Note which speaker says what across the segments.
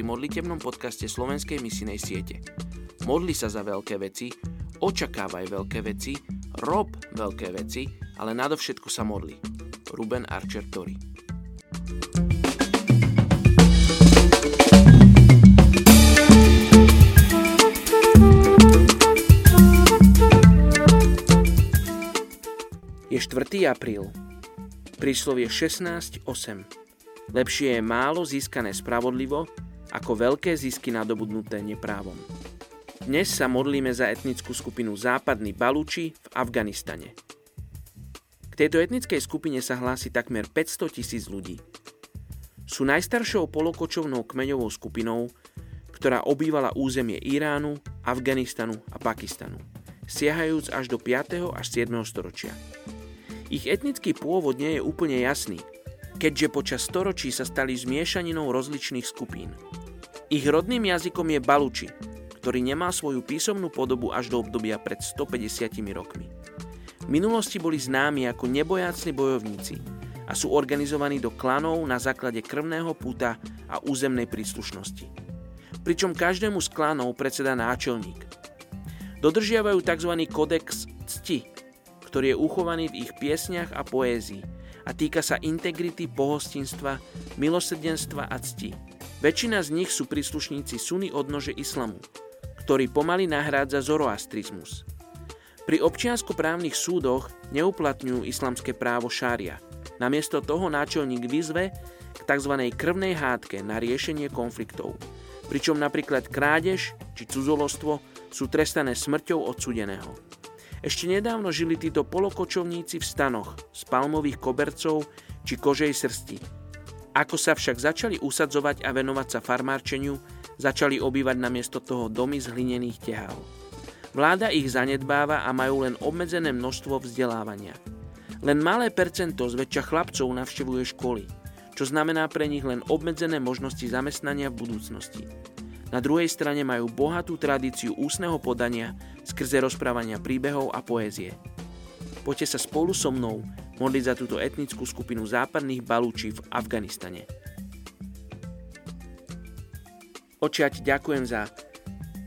Speaker 1: modlitebnom podcaste Slovenskej misinej siete. Modli sa za veľké veci, očakávaj veľké veci, rob veľké veci, ale nadovšetko sa modli. Ruben Archer Tori Je 4. apríl. Príslovie 16.8. Lepšie je málo získané spravodlivo, ako veľké zisky nadobudnuté neprávom. Dnes sa modlíme za etnickú skupinu Západní Balúči v Afganistane. K tejto etnickej skupine sa hlási takmer 500 tisíc ľudí. Sú najstaršou polokočovnou kmeňovou skupinou, ktorá obývala územie Iránu, Afganistanu a Pakistanu, siahajúc až do 5. až 7. storočia. Ich etnický pôvod nie je úplne jasný, keďže počas storočí sa stali zmiešaninou rozličných skupín. Ich rodným jazykom je Baluči, ktorý nemá svoju písomnú podobu až do obdobia pred 150 rokmi. V minulosti boli známi ako nebojácni bojovníci a sú organizovaní do klanov na základe krvného puta a územnej príslušnosti. Pričom každému z klanov predseda náčelník. Dodržiavajú tzv. kodex cti, ktorý je uchovaný v ich piesniach a poézii – a týka sa integrity, pohostinstva, milosrdenstva a cti. Väčšina z nich sú príslušníci suny odnože islamu, ktorý pomaly nahrádza zoroastrizmus. Pri občianskoprávnych súdoch neuplatňujú islamské právo šária. Namiesto toho náčelník vyzve k tzv. krvnej hádke na riešenie konfliktov, pričom napríklad krádež či cudzolostvo sú trestané smrťou odsudeného. Ešte nedávno žili títo polokočovníci v stanoch z palmových kobercov či kožej srsti. Ako sa však začali usadzovať a venovať sa farmárčeniu, začali obývať namiesto toho domy z hlinených tehál. Vláda ich zanedbáva a majú len obmedzené množstvo vzdelávania. Len malé percento zväčša chlapcov navštevuje školy, čo znamená pre nich len obmedzené možnosti zamestnania v budúcnosti. Na druhej strane majú bohatú tradíciu ústneho podania skrze rozprávania príbehov a poézie. Poďte sa spolu so mnou modliť za túto etnickú skupinu západných balúčí v Afganistane. Oči, ja ti ďakujem za,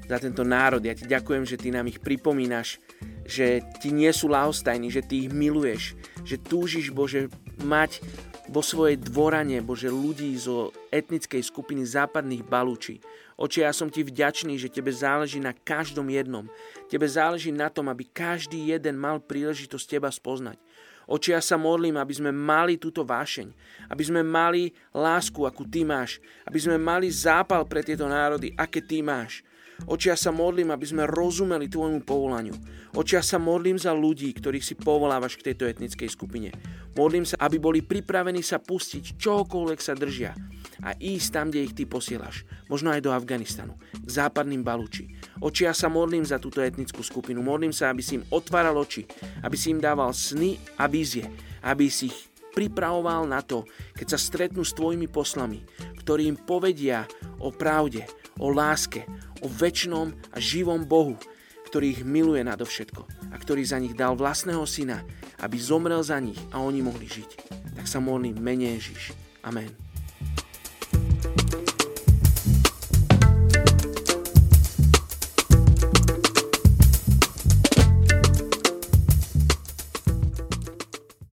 Speaker 1: za tento národ, ja ti ďakujem, že ty nám ich pripomínaš, že ti nie sú lahostajní, že ty ich miluješ, že túžiš, Bože, mať vo svojej dvorane, Bože, ľudí zo etnickej skupiny západných balúči. Oče, ja som ti vďačný, že tebe záleží na každom jednom. Tebe záleží na tom, aby každý jeden mal príležitosť teba spoznať. Oče, ja sa modlím, aby sme mali túto vášeň, aby sme mali lásku, akú ty máš, aby sme mali zápal pre tieto národy, aké ty máš. Oči, ja sa modlím, aby sme rozumeli tvojmu povolaniu. Oči, ja sa modlím za ľudí, ktorých si povolávaš k tejto etnickej skupine. Modlím sa, aby boli pripravení sa pustiť čokoľvek sa držia a ísť tam, kde ich ty posielaš. Možno aj do Afganistanu, k západným Balúči. Oči, ja sa modlím za túto etnickú skupinu. Modlím sa, aby si im otváral oči, aby si im dával sny a vízie, aby si ich pripravoval na to, keď sa stretnú s tvojimi poslami, ktorí im povedia o pravde, o láske, o väčšnom a živom Bohu, ktorý ich miluje nadovšetko a ktorý za nich dal vlastného syna, aby zomrel za nich a oni mohli žiť. Tak sa modlím mene Ježiš. Amen.